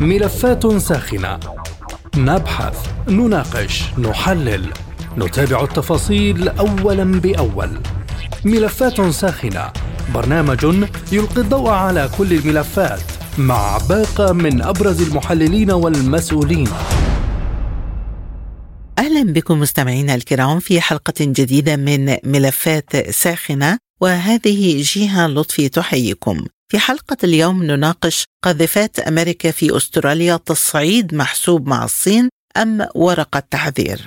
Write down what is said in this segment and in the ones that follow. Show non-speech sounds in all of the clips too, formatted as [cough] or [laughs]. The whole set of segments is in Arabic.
ملفات ساخنة نبحث، نناقش، نحلل، نتابع التفاصيل أولا بأول. ملفات ساخنة برنامج يلقي الضوء على كل الملفات مع باقة من أبرز المحللين والمسؤولين. أهلا بكم مستمعينا الكرام في حلقة جديدة من ملفات ساخنة وهذه جهة لطفي تحييكم. في حلقة اليوم نناقش قاذفات أمريكا في أستراليا تصعيد محسوب مع الصين أم ورقة تحذير؟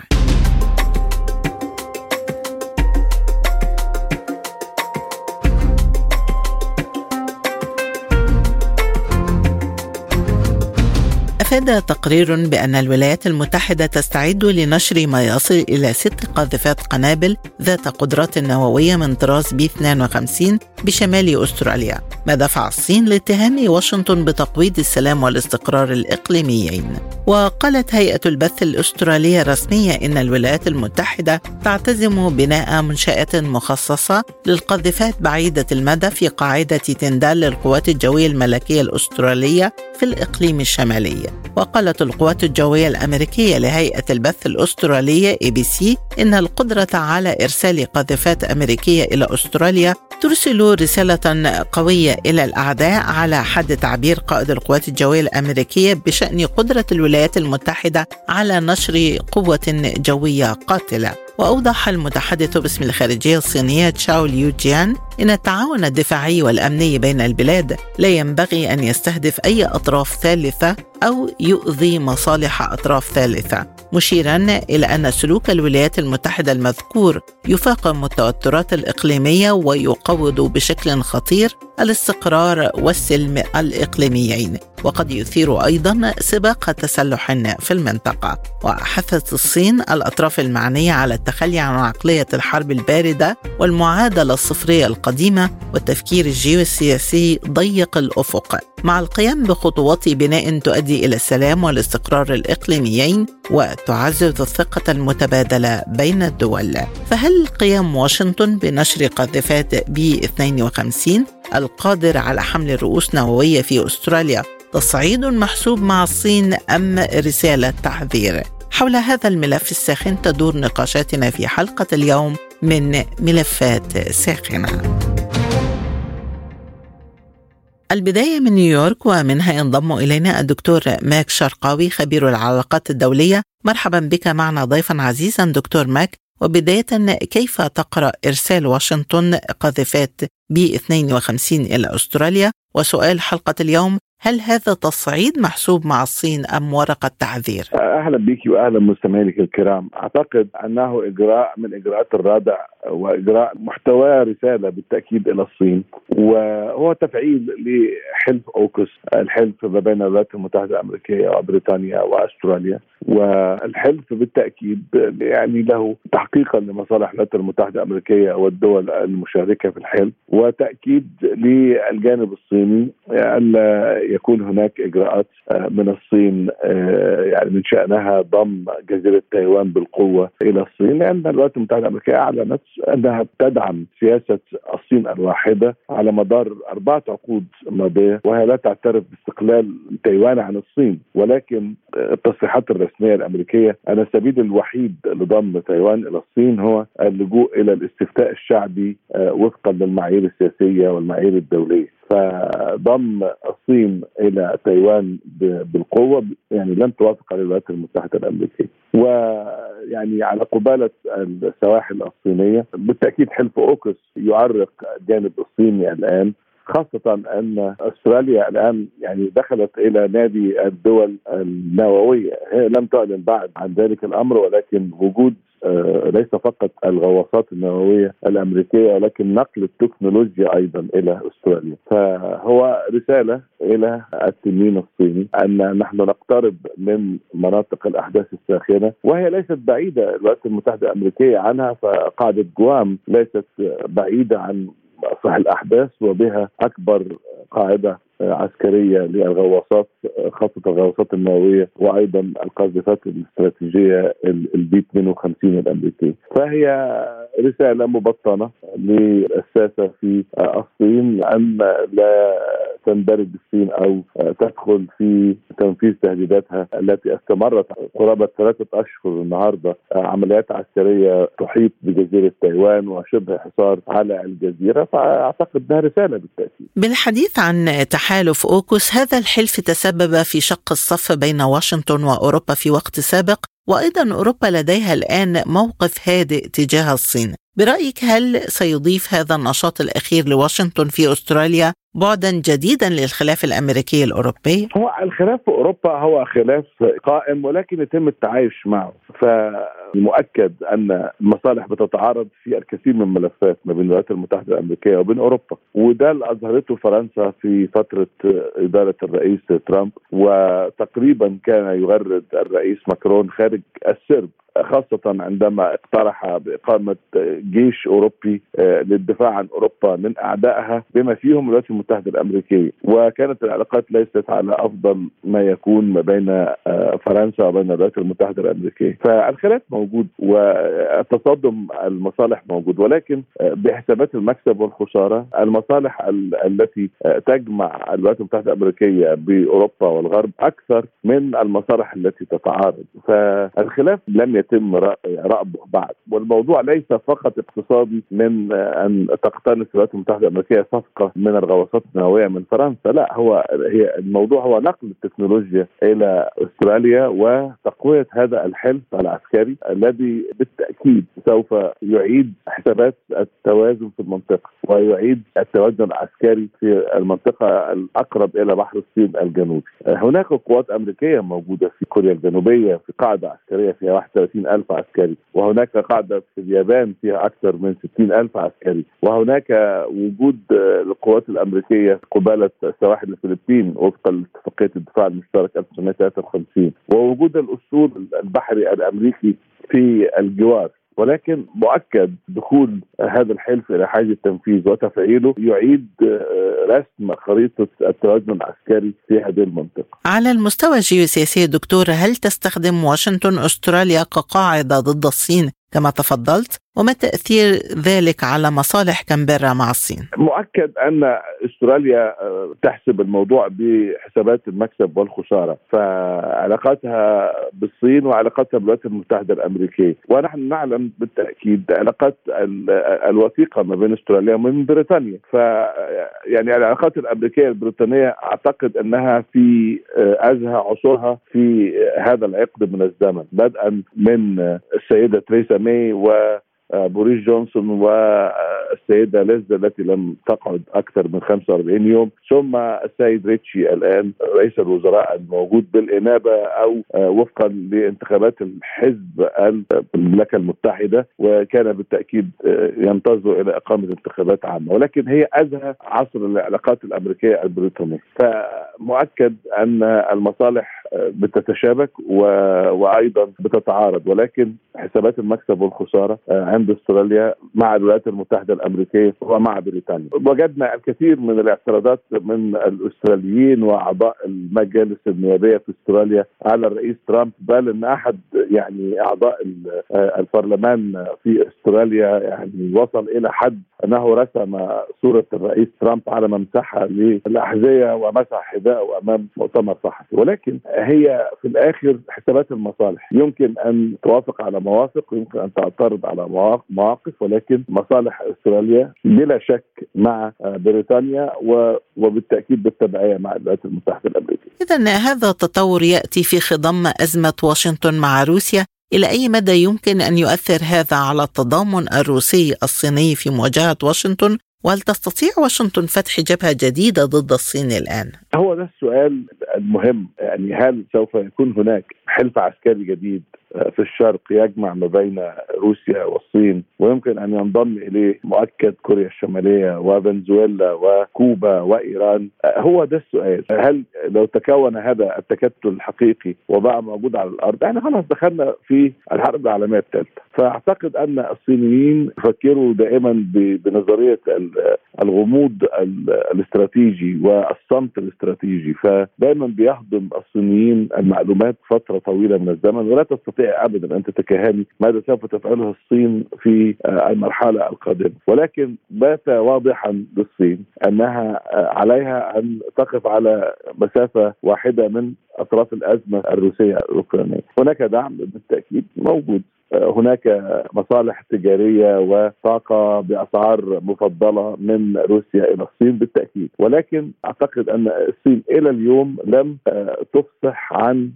أفاد تقرير بأن الولايات المتحدة تستعد لنشر ما يصل إلى ست قاذفات قنابل ذات قدرات نووية من طراز بي 52 بشمال أستراليا ما دفع الصين لاتهام واشنطن بتقويض السلام والاستقرار الإقليميين. وقالت هيئة البث الأسترالية رسمية إن الولايات المتحدة تعتزم بناء منشآت مخصصة للقاذفات بعيدة المدى في قاعدة تندال للقوات الجوية الملكية الأسترالية في الإقليم الشمالي. وقالت القوات الجوية الأمريكية لهيئة البث الأسترالية ABC إن القدرة على إرسال قاذفات أمريكية إلى أستراليا ترسل رسالة قوية إلى الأعداء على حد تعبير قائد القوات الجوية الأمريكية بشأن قدرة الولايات المتحدة على نشر قوة جوية قاتلة. وأوضح المتحدث باسم الخارجية الصينية تشاو ليو جيان إن التعاون الدفاعي والأمني بين البلاد لا ينبغي أن يستهدف أي أطراف ثالثة أو يؤذي مصالح أطراف ثالثة. مشيرا إلى أن سلوك الولايات المتحدة المذكور يفاقم التوترات الإقليمية ويقوض بشكل خطير الاستقرار والسلم الإقليميين وقد يثير أيضا سباق تسلح في المنطقة. وحثت الصين الأطراف المعنية على التخلي عن عقلية الحرب الباردة والمعادلة الصفرية القديمة والتفكير الجيوسياسي ضيق الأفق. مع القيام بخطوات بناء تؤدي إلى السلام والاستقرار الإقليميين وتعزز الثقة المتبادلة بين الدول. فهل قيام واشنطن بنشر قاذفات بي 52 القادر على حمل رؤوس نووية في أستراليا تصعيد محسوب مع الصين أم رسالة تحذير؟ حول هذا الملف الساخن تدور نقاشاتنا في حلقة اليوم من ملفات ساخنة. البداية من نيويورك ومنها ينضم إلينا الدكتور ماك شرقاوي خبير العلاقات الدولية. مرحبا بك معنا ضيفا عزيزا دكتور ماك. وبداية كيف تقرأ إرسال واشنطن قاذفات بي 52 إلى أستراليا؟ وسؤال حلقة اليوم هل هذا تصعيد محسوب مع الصين أم ورقة تعذير؟ أهلا بك وأهلا مستمعيك الكرام، أعتقد أنه إجراء من إجراءات الرادع وإجراء محتوى رسالة بالتأكيد إلى الصين وهو تفعيل لحلف أوكس الحلف ما بين الولايات المتحدة الأمريكية وبريطانيا وأستراليا والحلف بالتأكيد يعني له تحقيقا لمصالح الولايات المتحدة الأمريكية والدول المشاركة في الحلف وتأكيد للجانب الصيني الا يكون هناك إجراءات آه، من الصين آه، يعني من شأنها ضم جزيرة تايوان بالقوة إلى الصين لأن الولايات المتحدة الأمريكية أعلنت أنها تدعم سياسة الصين الواحدة على مدار أربعة عقود ماضية وهي لا تعترف باستقلال تايوان عن الصين ولكن التصريحات الرسمية الأمريكية ان السبيل الوحيد لضم تايوان إلى الصين هو اللجوء إلى الاستفتاء الشعبي آه، وفقا للمعايير السياسية والمعايير الدولية. فضم الصين إلى تايوان بالقوة يعني لن توافق على الولايات المتحدة الأمريكية. ويعني على قبالة السواحل الصينية بالتأكيد حلف أوكس يعرق الجانب الصيني الآن. خاصة أن أستراليا الآن يعني دخلت إلى نادي الدول النووية. هي لم تعلن بعد عن ذلك الأمر ولكن وجود آه، ليس فقط الغواصات النووية الأمريكية ولكن نقل التكنولوجيا أيضا إلى أستراليا. فهو رسالة إلى التنين الصيني أن نحن نقترب من مناطق الأحداث الساخنة وهي ليست بعيدة الولايات المتحدة الأمريكية عنها فقاعدة جوام ليست بعيدة عن مسرح الأحداث وبها أكبر قاعدة عسكرية للغواصات خاصة الغواصات النووية وأيضا القاذفات الاستراتيجية البي 52 الامريكيه فهي رسالة مبطنة للساسة في الصين ان لا تندرج الصين أو تدخل في تنفيذ تهديداتها التي استمرت قرابة ثلاثة أشهر النهارده عمليات عسكرية تحيط بجزيرة تايوان وشبه حصار على الجزيرة فأعتقد إنها رسالة بالتأكيد. بالحديث عن تحالف اوكوس هذا الحلف تسبب في شق الصف بين واشنطن وأوروبا في وقت سابق وأيضا أوروبا لديها الآن موقف هادئ تجاه الصين. برأيك هل سيضيف هذا النشاط الأخير لواشنطن في أستراليا بعدا جديدا للخلاف الأمريكي الأوروبي؟ هو الخلاف في أوروبا هو خلاف قائم ولكن يتم التعايش معه. فمؤكد أن المصالح بتتعارض في الكثير من الملفات ما بين الولايات المتحدة الأمريكية وبين أوروبا. وده اللي أظهرته فرنسا في فترة إدارة الرئيس ترامب. وتقريبا كان يغرد الرئيس ماكرون خارج السرب. خاصة عندما اقترح بإقامة جيش أوروبي آه، للدفاع عن أوروبا من أعدائها بما فيهم الولايات المتحدة الأمريكية. وكانت العلاقات ليست على أفضل ما يكون ما بين آه، فرنسا وبين الولايات المتحدة الأمريكية. فالخلاف موجود والتصادم المصالح موجود ولكن آه، بحسابات المكسب والخسارة المصالح التي تجمع الولايات المتحدة الأمريكية بأوروبا والغرب أكثر من المصالح التي تتعارض. فالخلاف لم يتم رأبه بعد والموضوع ليس فقط اقتصادي من أن تقتنص الولايات المتحدة الأمريكية صفقة من الغواصات النووية من فرنسا لا هو هي الموضوع هو نقل التكنولوجيا إلى أستراليا وتقوية هذا الحلف العسكري الذي بالتأكيد سوف يعيد حسابات التوازن في المنطقة ويعيد التوازن العسكري في المنطقة الأقرب إلى بحر الصين الجنوبي. هناك قوات أمريكية موجودة في كوريا الجنوبية في قاعدة عسكرية فيها 31 ألف عسكري وهناك قاعدة في اليابان فيها أكثر من 60 ألف عسكري وهناك وجود القوات الأمريكية قبالة سواحل الفلبين وفقا لاتفاقية الدفاع المشترك 1953 ووجود الأسطول البحري الأمريكي في الجوار. ولكن مؤكد دخول هذا الحلف إلى حاجة التنفيذ وتفعيله يعيد آه، رسم خريطة التوازن العسكري في هذه المنطقة. على المستوى الجيوسياسي دكتور هل تستخدم واشنطن أستراليا كقاعدة ضد الصين كما تفضلت وما تأثير ذلك على مصالح كامبيرا مع الصين؟ مؤكد أن أستراليا آه، تحسب الموضوع بحسابات المكسب والخسارة فعلاقاتها بالصين وعلاقاتها بالولايات المتحدة الأمريكية ونحن نعلم بالتأكيد علاقات الوثيقة ما بين أستراليا ومن بريطانيا ف يعني العلاقات الأمريكية البريطانية أعتقد أنها في آه، أزهى عصورها في هذا العقد من الزمن بدءا من السيدة تريسا ماي و آه، بوريس جونسون والسيدة ليز التي لم تقعد أكثر من 45 يوم ثم السيد ريتشي الآن رئيس الوزراء الموجود بالإنابة أو آه، وفقا لانتخابات الحزب المملكة المتحدة وكان بالتأكيد آه، ينتظر إلى إقامة انتخابات عامة. ولكن هي أزهى عصر العلاقات الأمريكية البريطانية. فمؤكد أن المصالح بتتشابك وأيضا بتتعارض ولكن حسابات المكسب والخسارة عند أستراليا مع الولايات المتحدة الأمريكية ومع بريطانيا. وجدنا الكثير من الاعتراضات من الأستراليين وأعضاء المجالس النيابية في أستراليا على الرئيس ترامب بل إن أحد يعني أعضاء البرلمان في أستراليا يعني وصل إلى حد أنه رسم صورة الرئيس ترامب على ممسحه للأحذية ومسح حذاءه أمام مؤتمر صحفي ولكن هي في الآخر حسابات المصالح. يمكن أن توافق على موافق ويمكن أن تعترض على مواقف ولكن مصالح أستراليا بلا شك مع بريطانيا وبالتأكيد بالتبعية مع الولايات المتحدة الأمريكية. اذا هذا التطور يأتي في خضم أزمة واشنطن مع روسيا. إلى أي مدى يمكن أن يؤثر هذا على التضامن الروسي الصيني في مواجهة واشنطن؟ وهل تستطيع واشنطن فتح جبهة جديدة ضد الصين الآن؟ هو ده السؤال المهم يعني هل سوف يكون هناك حلف عسكري جديد في الشرق يجمع ما بين روسيا والصين ويمكن أن ينضم إليه مؤكد كوريا الشمالية وفنزويلا وكوبا وإيران. هو ده السؤال. هل لو تكون هذا التكتل الحقيقي وبقى موجود على الأرض إحنا خلاص دخلنا في الحرب العالمية الثالثة. فأعتقد أن الصينيين يفكروا دائما بنظرية الغموض الاستراتيجي والصمت الاستراتيجي. فدائما بيهضم الصينيين المعلومات فترة طويلة من الزمن ولا تستطيع ابدا أن تتكهن ماذا سوف تفعله الصين في المرحلة القادمة. ولكن بات واضحا للصين أنها عليها أن تقف على مسافة واحدة من أطراف الأزمة الروسية الأوكرانية. هناك دعم بالتأكيد موجود. هناك مصالح تجارية وطاقه بأسعار مفضلة من روسيا إلى الصين بالتأكيد. ولكن أعتقد أن الصين إلى اليوم لم تفصح عن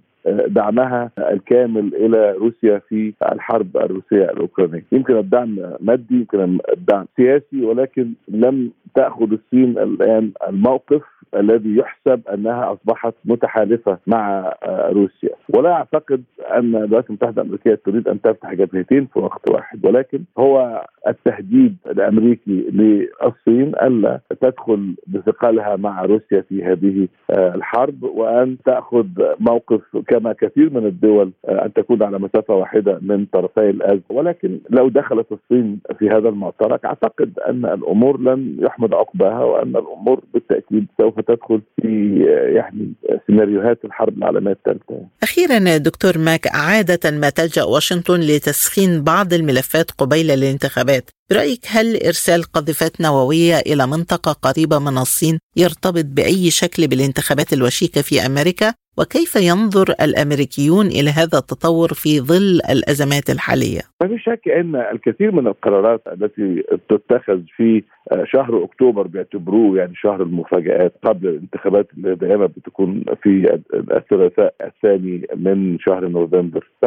دعمها الكامل إلى روسيا في الحرب الروسية الأوكرانية، يمكن الدعم مادي يمكن الدعم سياسي ولكن لم تأخذ الصين الآن الموقف الذي يحسب أنها أصبحت متحالفة مع روسيا، ولا أعتقد أن الولايات المتحدة الأمريكية تريد أن تفتح جبهتين في وقت واحد، ولكن هو التهديد الأمريكي للصين ألا تدخل بثقلها مع روسيا في هذه الحرب وأن تأخذ موقف كما كثير من الدول أن تكون على مسافة واحدة من طرفي الأزمة ولكن لو دخلت الصين في هذا المعترك أعتقد أن الأمور لن يحمد عقباها وأن الأمور بالتأكيد سوف تدخل في يعني سيناريوهات الحرب العالمية الثالثة. أخيرا دكتور ماك عادة ما تلجأ واشنطن لتسخين بعض الملفات قبيل الانتخابات برأيك هل إرسال قذيفات نووية إلى منطقة قريبة من الصين يرتبط بأي شكل بالانتخابات الوشيكة في أمريكا؟ وكيف ينظر الأمريكيون إلى هذا التطور في ظل الأزمات الحالية؟ ما في شك أن الكثير من القرارات التي تتخذ في شهر أكتوبر بيعتبروه يعني شهر المفاجآت قبل الانتخابات اللي دائما بتكون في الثلاثاء الثاني من شهر نوفمبر ف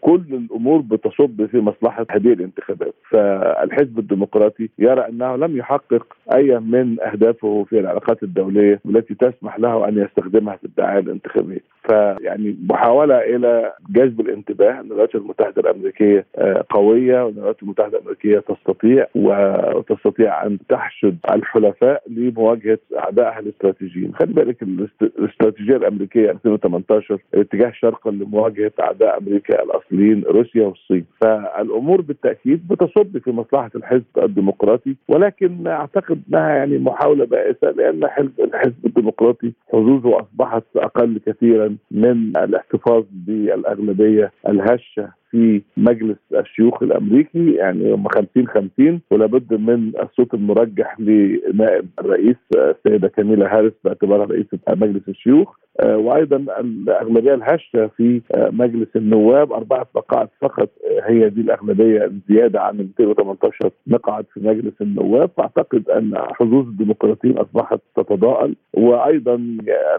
كل الأمور بتصب في مصلحة هذه الانتخابات، فالحزب الديمقراطي يرى أنه لم يحقق أي من أهدافه في العلاقات الدولية التي تسمح له أن يستخدمها في الدعاية الانتخابية، فيعني محاولة إلى جذب الانتباه. ان الولايات المتحدة الأمريكية قوية وان الولايات المتحدة الأمريكية تستطيع وتستطيع أن تحشد الحلفاء لمواجهة أعدائها الاستراتيجيين، خلي بالك الاستراتيجية الأمريكية 2018 الاتجاه شرقا لمواجهة أعداء أمريكا الأصليين روسيا والصين، فالأمور بالتأكيد بتصب في مصلحة الحزب الديمقراطي ولكن أعتقد إنها يعني محاولة بائسة لأن الحزب الديمقراطي حظوظه أصبحت أقل كثيرا من الاحتفاظ بالأغلبية الهشة في مجلس الشيوخ الأمريكي يعني هم 50 50 ولا بد من الصوت المرجح لنائب الرئيس السيدة كاميلا هاريس باعتبارها رئيسة مجلس الشيوخ. وأيضا الأغلبية الهشة في مجلس النواب أربعة مقاعد فقط هي دي الأغلبية الزيادة عن 218 مقعد في مجلس النواب فأعتقد أن حظوظ الديمقراطيين أصبحت تتضاءل وأيضا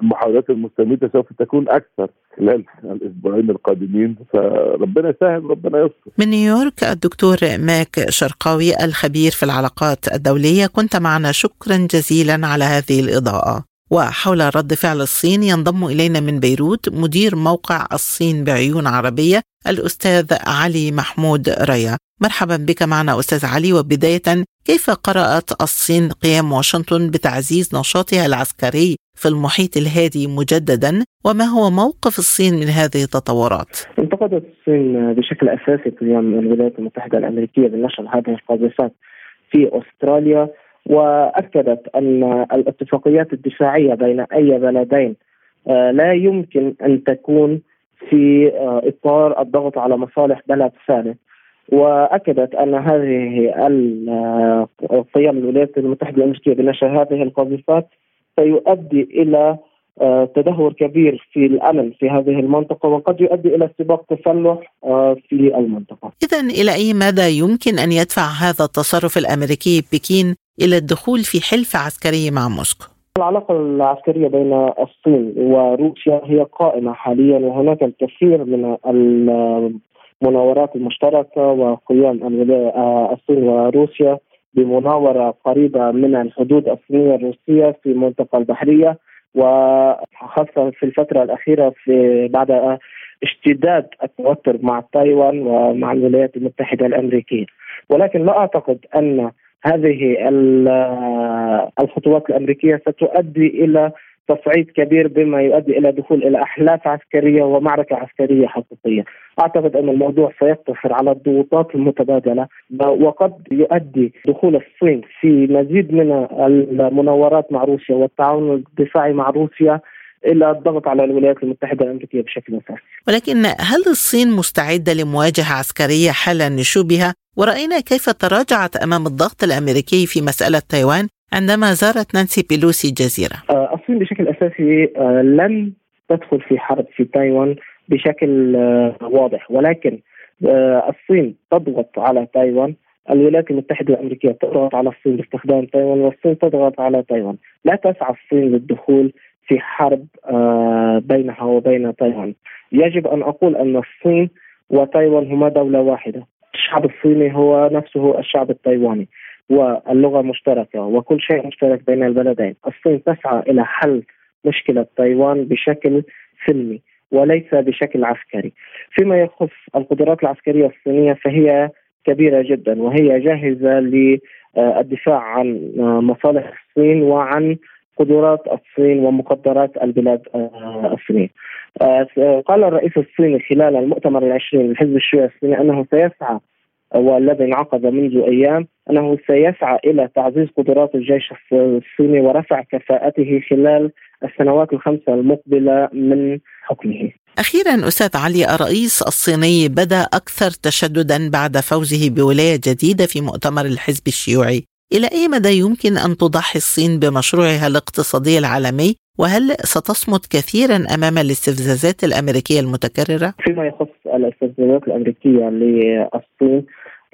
المحاولات المستميته سوف تكون أكثر خلال الأسبوعين القادمين فربنا يسهل ربنا يستر. من نيويورك الدكتور ماك شرقاوي الخبير في العلاقات الدولية كنت معنا شكرا جزيلا على هذه الإضاءة. وحول رد فعل الصين ينضم إلينا من بيروت مدير موقع الصين بعيون عربية الأستاذ علي محمود ريا. مرحبا بك معنا أستاذ علي وبداية كيف قرأت الصين قيام واشنطن بتعزيز نشاطها العسكري في المحيط الهادي مجددا وما هو موقف الصين من هذه التطورات؟ انتقدت الصين بشكل أساسي قيام الولايات المتحدة الأمريكية بنشر هذه القاذفات في أستراليا وأكدت أن الاتفاقيات الدفاعية بين أي بلدين لا يمكن أن تكون في إطار الضغط على مصالح بلد ثالث وأكدت أن هذه قيام الولايات المتحدة الامريكيه بنشر هذه القاذفات سيؤدي إلى تدهور كبير في الأمن في هذه المنطقة وقد يؤدي إلى سباق تسلح في المنطقة. اذا إلى أي مدى يمكن أن يدفع هذا التصرف الأمريكي بكين إلى الدخول في حلف عسكري مع موسكو؟ العلاقة العسكرية بين الصين وروسيا هي قائمة حاليا وهناك الكثير من المناورات المشتركة وقيام الصين وروسيا بمناورة قريبة من الحدود الصينية الروسية في المنطقة البحرية وخاصة في الفترة الأخيرة في بعد اشتداد التوتر مع تايوان ومع الولايات المتحدة الأمريكية ولكن لا أعتقد أن هذه الخطوات الأمريكية ستؤدي إلى تصعيد كبير بما يؤدي إلى دخول إلى أحلاف عسكرية ومعركة عسكرية حقيقية. أعتقد أن الموضوع سيقتصر على الضغوطات المتبادلة وقد يؤدي دخول الصين في مزيد من المناورات مع روسيا والتعاون الدفاعي مع روسيا إلى الضغط على الولايات المتحدة الأمريكية بشكل أساسي. ولكن هل الصين مستعدة لمواجهة عسكرية حال نشوبها؟ ورأينا كيف تراجعت أمام الضغط الأمريكي في مسألة تايوان عندما زارت نانسي بيلوسي الجزيره. آه، الصين بشكل أساسي آه، لن تدخل في حرب في تايوان بشكل آه، واضح. ولكن الصين تضغط على تايوان الولايات المتحدة الأمريكية تضغط على الصين باستخدام تايوان والصين تضغط على تايوان. لا تسعى الصين للدخول في حرب بينها وبين تايوان. يجب أن أقول أن الصين وتايوان هما دولة واحدة. الشعب الصيني هو نفسه الشعب التايواني واللغة مشتركة وكل شيء مشترك بين البلدين. الصين تسعى إلى حل مشكلة تايوان بشكل سلمي وليس بشكل عسكري. فيما يخص القدرات العسكرية الصينية فهي كبيرة جدا وهي جاهزة للدفاع عن مصالح الصين وعن قدرات الصين ومقدرات البلاد الصينية. آه، قال الرئيس الصيني خلال المؤتمر العشرين للحزب الشيوعي الصيني أنه سيسعى والذي انعقد منذ أيام أنه سيسعى إلى تعزيز قدرات الجيش الصيني ورفع كفاءته خلال السنوات الخمسة المقبلة من حكمه. أخيرا أستاذ علي الرئيس الصيني بدا أكثر تشددا بعد فوزه بولاية جديدة في مؤتمر الحزب الشيوعي إلى أي مدى يمكن أن تضحي الصين بمشروعها الاقتصادي العالمي؟ وهل ستصمد كثيرا أمام الاستفزازات الأمريكية المتكررة؟ فيما يخص الاستفزازات الأمريكية للصين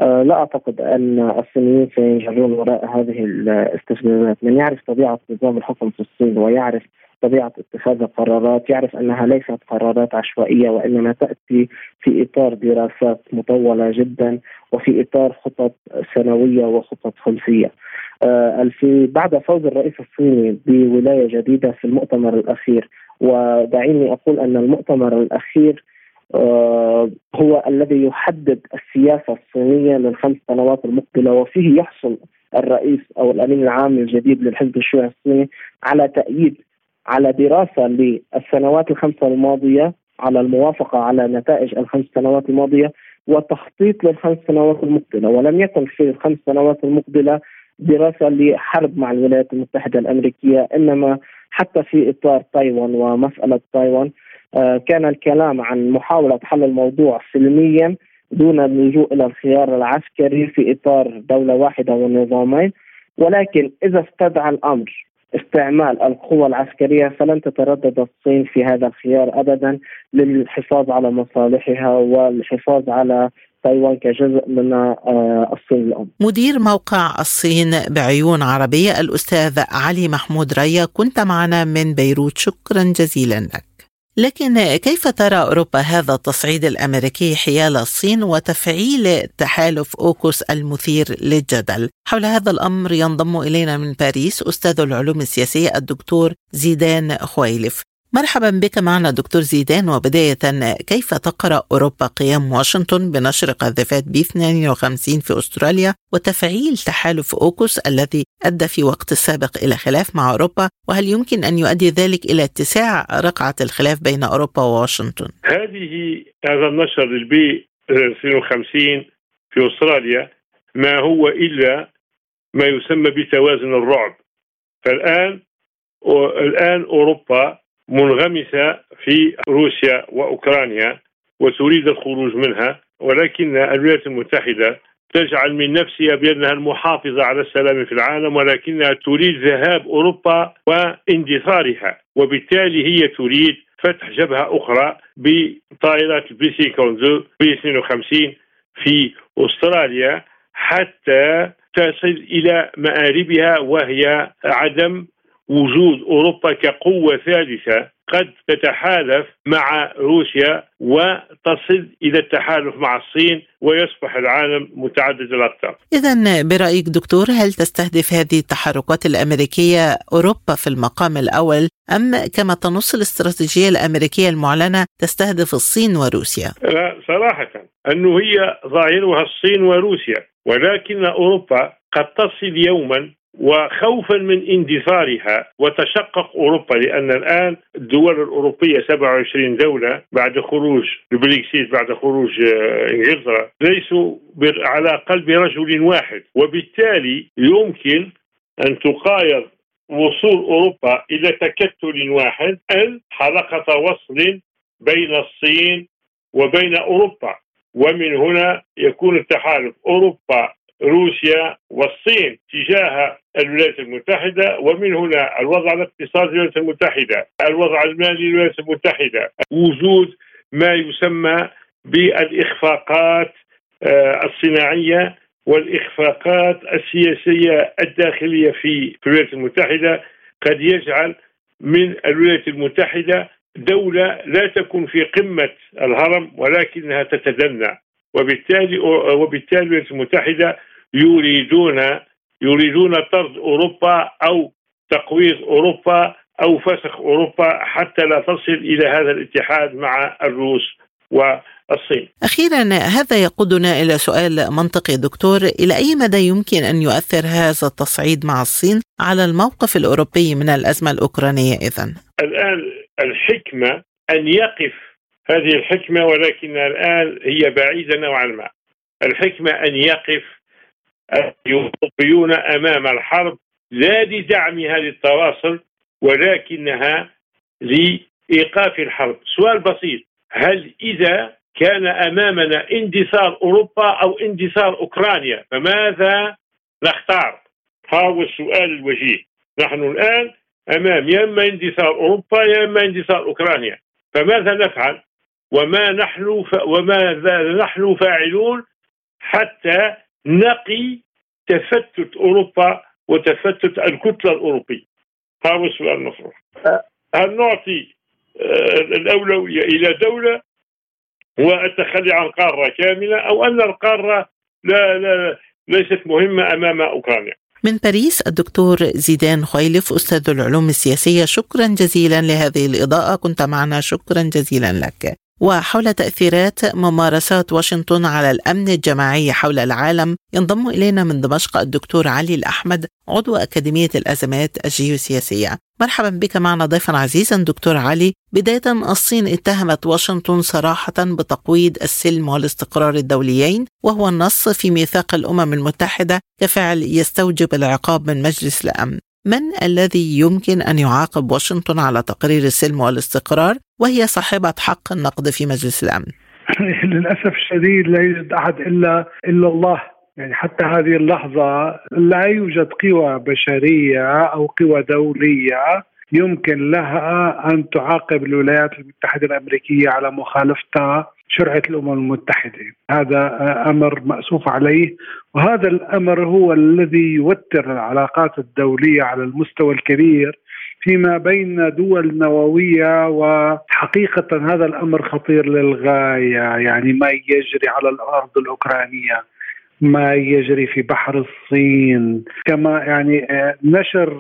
آه، لا أعتقد أن الصينيين سينجرون وراء هذه الاستفزازات، من يعرف طبيعة نظام الحكم في الصين ويعرف طبيعة اتخاذ القرارات يعرف أنها ليست قرارات عشوائية وإنما تأتي في إطار دراسات مطولة جدا وفي إطار خطط سنوية وخطط خلفيه. آه في بعد فوز الرئيس الصيني بولاية جديدة في المؤتمر الأخير ودعيني أقول أن المؤتمر الأخير آه هو الذي يحدد السياسة الصينية للخمس سنوات المقبلة وفيه يحصل الرئيس أو الأمين العام الجديد للحزب الشيوعي الصيني على تأييد على دراسة للسنوات الخمسة الماضية على الموافقة على نتائج الخمس سنوات الماضية وتخطيط للخمس سنوات المقبلة. ولم يكن في الخمس سنوات المقبلة دراسة لحرب مع الولايات المتحدة الأمريكية إنما حتى في إطار تايوان ومسألة تايوان آه، كان الكلام عن محاولة حل الموضوع سلميا دون اللجوء إلى الخيار العسكري في إطار دولة واحدة ونظامين. ولكن إذا استدعى الأمر استعمال القوى العسكرية فلن تتردد الصين في هذا الخيار ابدا للحفاظ على مصالحها والحفاظ على تايوان كجزء من آه، الصين الأم. مدير موقع الصين بعيون عربية الأستاذ علي محمود ريا كنت معنا من بيروت. شكرا جزيلا لك. لكن كيف ترى أوروبا هذا التصعيد الأمريكي حيال الصين وتفعيل تحالف أوكوس المثير للجدل؟ حول هذا الأمر ينضم إلينا من باريس أستاذ العلوم السياسية الدكتور زيدان خويلف. مرحبا بك معنا دكتور زيدان وبداية كيف تقرأ أوروبا قيام واشنطن بنشر قاذفات بي 52 في أستراليا وتفعيل تحالف أوكوس الذي أدى في وقت السابق إلى خلاف مع أوروبا وهل يمكن أن يؤدي ذلك إلى اتساع رقعة الخلاف بين أوروبا وواشنطن؟ هذه هذا النشر للبي 52 في أستراليا ما هو إلا ما يسمى بتوازن الرعب فالآن الآن أوروبا منغمسة في روسيا وأوكرانيا وتريد الخروج منها ولكن الولايات المتحدة تجعل من نفسها بأنها المحافظة على السلام في العالم ولكنها تريد ذهاب أوروبا واندثارها وبالتالي هي تريد فتح جبهة أخرى بطائرات البي سي كونزو B 52 في أستراليا حتى تصل إلى مآربها وهي عدم وجود أوروبا كقوة ثالثة قد تتحالف مع روسيا وتصل إلى التحالف مع الصين ويصبح العالم متعدد الاقطاب. اذا برأيك دكتور هل تستهدف هذه التحركات الأمريكية أوروبا في المقام الأول أم كما تنص الاستراتيجية الأمريكية المعلنة تستهدف الصين وروسيا؟ لا صراحة أنه هي ظاهرها الصين وروسيا ولكن أوروبا قد تصل يوما وخوفا من اندثارها وتشقق أوروبا لأن الآن الدول الأوروبية 27 دولة بعد خروج البريكسيت بعد خروج آه، إنجلترا ليسوا على قلب رجل واحد. وبالتالي يمكن أن تقايض وصول أوروبا إلى تكتل واحد أن حلقة وصل بين الصين وبين أوروبا. ومن هنا يكون التحالف أوروبا روسيا والصين تجاه الولايات المتحدة ومن هنا الوضع الاقتصادي للولايات المتحدة. الوضع المالي للولايات المتحدة. وجود ما يسمى بالإخفاقات آه، الصناعية والإخفاقات السياسية الداخلية في الولايات المتحدة. قد يجعل من الولايات المتحدة دولة لا تكون في قمة الهرم ولكنها تتدنى. وبالتالي وبالتالي الولايات المتحدة يريدون يريدون طرد أوروبا أو تقويض أوروبا أو فسخ أوروبا حتى لا تصل إلى هذا الاتحاد مع الروس والصين. أخيرا هذا يقودنا إلى سؤال منطقي دكتور، إلى أي مدى يمكن أن يؤثر هذا التصعيد مع الصين على الموقف الأوروبي من الأزمة الأوكرانية اذا؟ الآن الحكمة أن يقف هذه الحكمة ولكن الآن هي بعيدة نوعا ما. الحكمة أن يقف الأوروبيون أمام الحرب لا لدعمها للتواصل ولكنها لإيقاف الحرب. سؤال بسيط. هل إذا كان أمامنا اندثار أوروبا أو اندثار أوكرانيا فماذا نختار؟ ها هو السؤال الوجيه. نحن الآن أمام يا إما اندثار أوروبا يا إما اندثار أوكرانيا. فماذا نفعل؟ وما نحن ف... وماذا نحن فاعلون حتى نقي تفتت أوروبا وتفتت الكتلة الأوروبية. هذا السؤال المطروح هل نعطي آه، الأولوية إلى دولة والتخلي عن قارة كاملة أو أن القارة لا لا ليست مهمة أمام أوكرانيا؟ من باريس الدكتور زيدان خويلف أستاذ العلوم السياسية شكرا جزيلا لهذه الإضاءة. كنت معنا شكرا جزيلا لك. وحول تأثيرات ممارسات واشنطن على الأمن الجماعي حول العالم ينضم إلينا من دمشق الدكتور علي الأحمد عضو أكاديمية الأزمات الجيوسياسية. مرحبا بك معنا ضيفا عزيزا دكتور علي. بداية الصين اتهمت واشنطن صراحة بتقويض السلم والاستقرار الدوليين وهو النص في ميثاق الأمم المتحدة كفعل يستوجب العقاب من مجلس الأمن. من الذي يمكن أن يعاقب واشنطن على تقرير السلم والاستقرار؟ وهي صاحبة حق النقد في مجلس الأمن. [laughs] للأسف الشديد لا يوجد أحد إلا إلا الله. يعني حتى هذه اللحظة لا يوجد قوى بشرية أو قوى دولية يمكن لها أن تعاقب الولايات المتحدة الأمريكية على مخالفتها شرعة الأمم المتحدة. هذا أمر مأسوف عليه وهذا الأمر هو الذي يوتر العلاقات الدولية على المستوى الكبير فيما بين دول نووية وحقيقة هذا الأمر خطير للغاية. يعني ما يجري على الأرض الأوكرانية ما يجري في بحر الصين. كما يعني نشر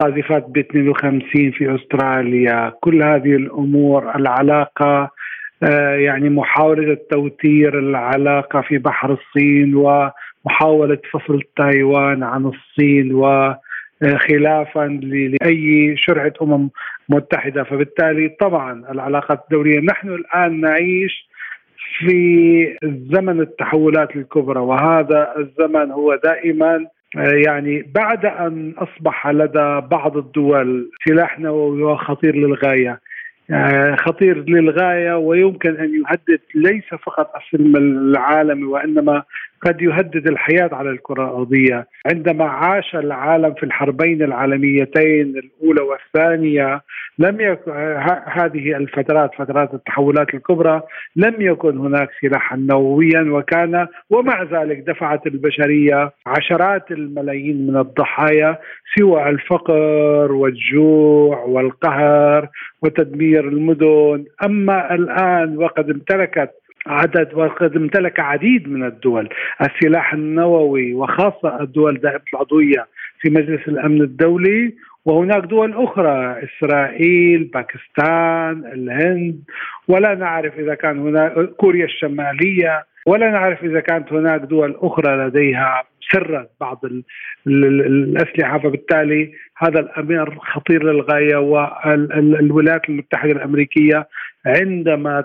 قاذفات ب 52 في أستراليا. كل هذه الأمور العلاقة آه، يعني محاولة التوتير العلاقة في بحر الصين ومحاولة فصل تايوان عن الصين وخلافا لأي شرعة أمم متحدة. فبالتالي طبعا العلاقات الدولية نحن الآن نعيش في زمن التحولات الكبرى وهذا الزمن هو دائما آه، يعني بعد أن أصبح لدى بعض الدول سلاح نووي خطير للغاية. خطير للغاية ويمكن أن يهدد ليس فقط السلم العالمي وإنما قد يهدد الحياة على الكرة الأرضية، عندما عاش العالم في الحربين العالميتين الأولى والثانية لم يكن هذه الفترات فترات التحولات الكبرى لم يكن هناك سلاحا نوويا وكان ومع ذلك دفعت البشرية عشرات الملايين من الضحايا سوى الفقر والجوع والقهر وتدمير المدن. أما الآن وقد امتلكت عدد وقد امتلك عديد من الدول. السلاح النووي وخاصة الدول دائمة العضوية في مجلس الأمن الدولي وهناك دول أخرى إسرائيل باكستان الهند. ولا نعرف إذا كان هناك كوريا الشمالية. ولا نعرف إذا كانت هناك دول أخرى لديها. سرا بعض الأسلحة فبالتالي هذا الامر خطير للغاية والولايات المتحدة الأمريكية عندما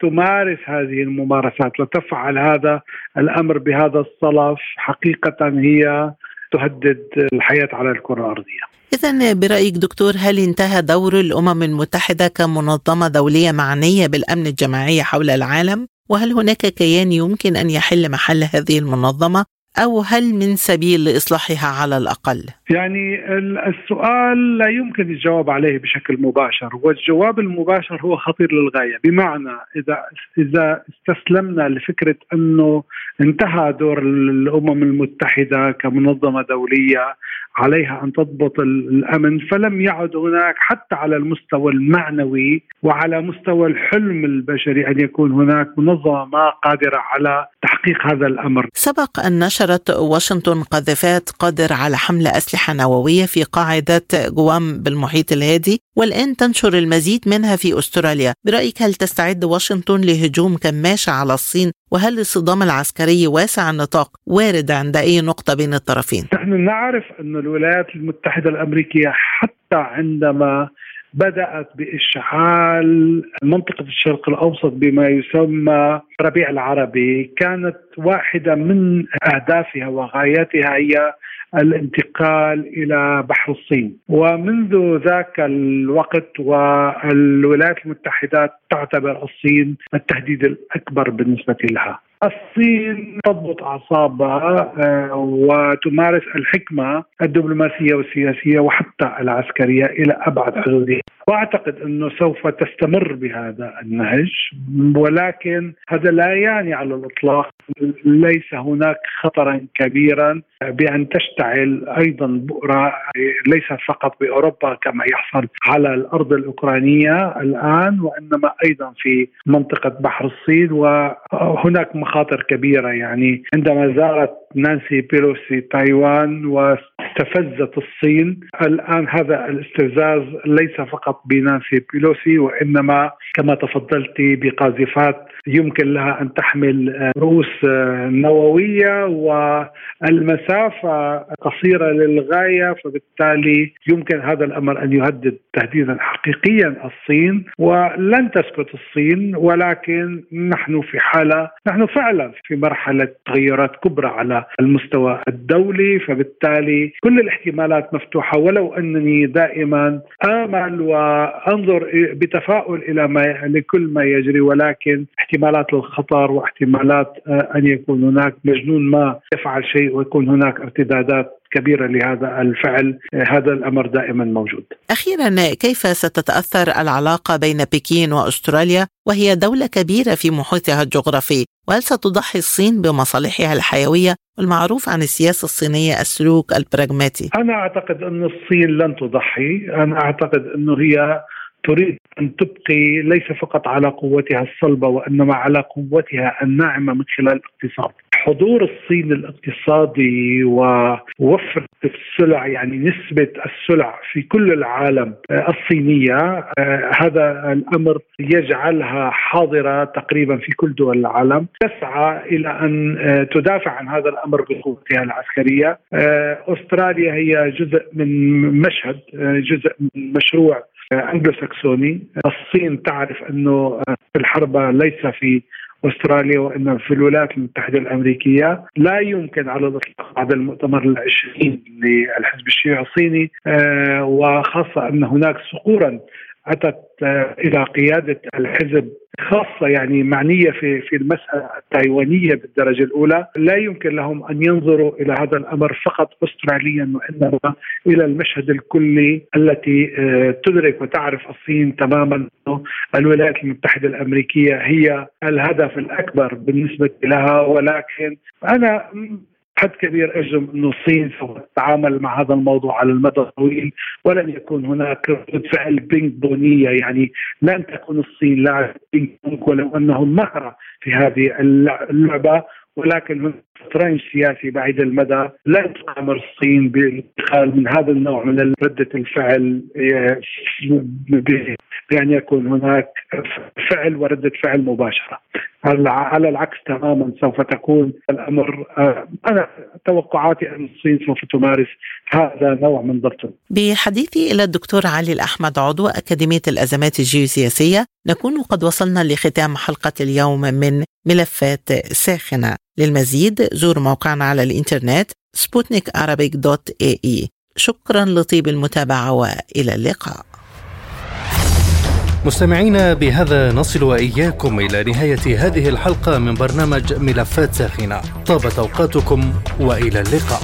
تمارس هذه الممارسات وتفعل هذا الأمر بهذا الصلف حقيقة هي تهدد الحياة على الكرة الأرضية. إذا برأيك دكتور هل انتهى دور الأمم المتحدة كمنظمة دولية معنية بالأمن الجماعي حول العالم؟ وهل هناك كيان يمكن أن يحل محل هذه المنظمة أو هل من سبيل لإصلاحها على الأقل؟ يعني السؤال لا يمكن الجواب عليه بشكل مباشر والجواب المباشر هو خطير للغاية بمعنى إذا إذا استسلمنا لفكرة أنه انتهى دور الأمم المتحدة كمنظمة دولية عليها أن تضبط الأمن فلم يعد هناك حتى على المستوى المعنوي وعلى مستوى الحلم البشري أن يكون هناك منظمة قادرة على تحقيق هذا الأمر. سبق أن نشرت واشنطن قذيفات قادر على حمل أسلحة نووية في قاعدة جوام بالمحيط الهادي والآن تنشر المزيد منها في أستراليا، برأيك هل تستعد واشنطن لهجوم كماشه على الصين وهل الصدام العسكري واسع النطاق وارد عند أي نقطة بين الطرفين؟ نحن نعرف أن الولايات المتحدة الأمريكية حتى عندما بدأت بإشعال منطقة الشرق الأوسط بما يسمى ربيع العربي كانت واحدة من أهدافها وغاياتها هي الانتقال إلى بحر الصين. ومنذ ذاك الوقت والولايات المتحدة تعتبر الصين التهديد الأكبر بالنسبة لها. الصين تضبط أعصابها آه، وتمارس الحكمة الدبلوماسية والسياسية وحتى العسكرية إلى أبعد حدودها وأعتقد أنه سوف تستمر بهذا النهج ولكن هذا لا يعني على الإطلاق. ليس هناك خطرا كبيرا بأن تشتعل أيضا بؤرة ليس فقط بأوروبا كما يحصل على الأرض الأوكرانية الآن وإنما أيضا في منطقة بحر الصين وهناك مخاطر كبيرة يعني عندما زارت نانسي بيلوسي تايوان واستفزت الصين. الآن هذا الاستفزاز ليس فقط بنانسي بيلوسي وإنما كما تفضلت بقاذفات يمكن لها أن تحمل رؤوس نووية والمسافه قصيرة للغاية فبالتالي يمكن هذا الأمر أن يهدد تهديدا حقيقيا الصين. ولن تسكت الصين ولكن نحن في حالة نحن فعلا في مرحلة تغيرات كبرى على المستوى الدولي فبالتالي كل الاحتمالات مفتوحة ولو أنني دائما آمل وأنظر بتفاؤل إلى ما لكل ما يجري ولكن احتمالات الخطر واحتمالات أن يكون هناك مجنون ما يفعل شيء ويكون هناك ارتدادات كبيرة لهذا الفعل. هذا الأمر دائما موجود. أخيرا كيف ستتأثر العلاقة بين بكين وأستراليا وهي دولة كبيرة في محيطها الجغرافي؟ وهل ستضحي الصين بمصالحها الحيوية والمعروف عن السياسة الصينية السلوك البراغماتي؟ أنا أعتقد أن الصين لن تضحي. أنا أعتقد أنه هي تريد أن تبقي ليس فقط على قوتها الصلبه وإنما على قوتها الناعمة من خلال الاقتصاد. حضور الصين الاقتصادي ووفر السلع يعني نسبة السلع في كل العالم آه، الصينية آه، هذا الأمر يجعلها حاضرة تقريبا في كل دول العالم تسعى إلى أن آه، تدافع عن هذا الأمر بقوتها العسكرية أستراليا هي جزء من مشهد جزء من مشروع انجلو ساكسوني الصين تعرف أنه الحرب ليس في أستراليا وإنما في الولايات المتحدة الأمريكية. لا يمكن على الاطلاق بعد المؤتمر العشرين للحزب الشيوعي الصيني آه، وخاصة أن هناك صقورا أتت آه، إلى قيادة الحزب خاصة يعني معنية في في المسألة التايوانية بالدرجة الأولى، لا يمكن لهم أن ينظروا إلى هذا الأمر فقط استراليا وإنما إلى المشهد الكلي التي آه، تدرك وتعرف الصين تماما. الولايات المتحدة الأمريكية هي الهدف الأكبر بالنسبة لها ولكن أنا حد كبير أجزم أنه الصين سوف تتعامل مع هذا الموضوع على المدى الطويل ولن يكون هناك ردة فعل بينج بونجية يعني لن تكون الصين لاعب بينج بونج ولو انهم مهرة في هذه اللعبة ولكن شطرنج سياسي بعيد المدى لن تقامر الصين بادخال من هذا النوع من ردة الفعل بأن يكون هناك فعل وردة فعل مباشرة. على العكس تماما سوف تكون الأمر آه، أنا توقعاتي أن الصين سوف تمارس هذا نوع من ضبط. بحديثي إلى الدكتور علي الأحمد عضو أكاديمية الأزمات الجيوسياسية نكون قد وصلنا لختام حلقة اليوم من ملفات ساخنة. للمزيد زور موقعنا على الإنترنت اي إي. شكرا لطيب المتابعة وإلى اللقاء. مستمعينا بهذا نصل وإياكم إلى نهاية هذه الحلقة من برنامج ملفات ساخنة. طابت أوقاتكم وإلى اللقاء.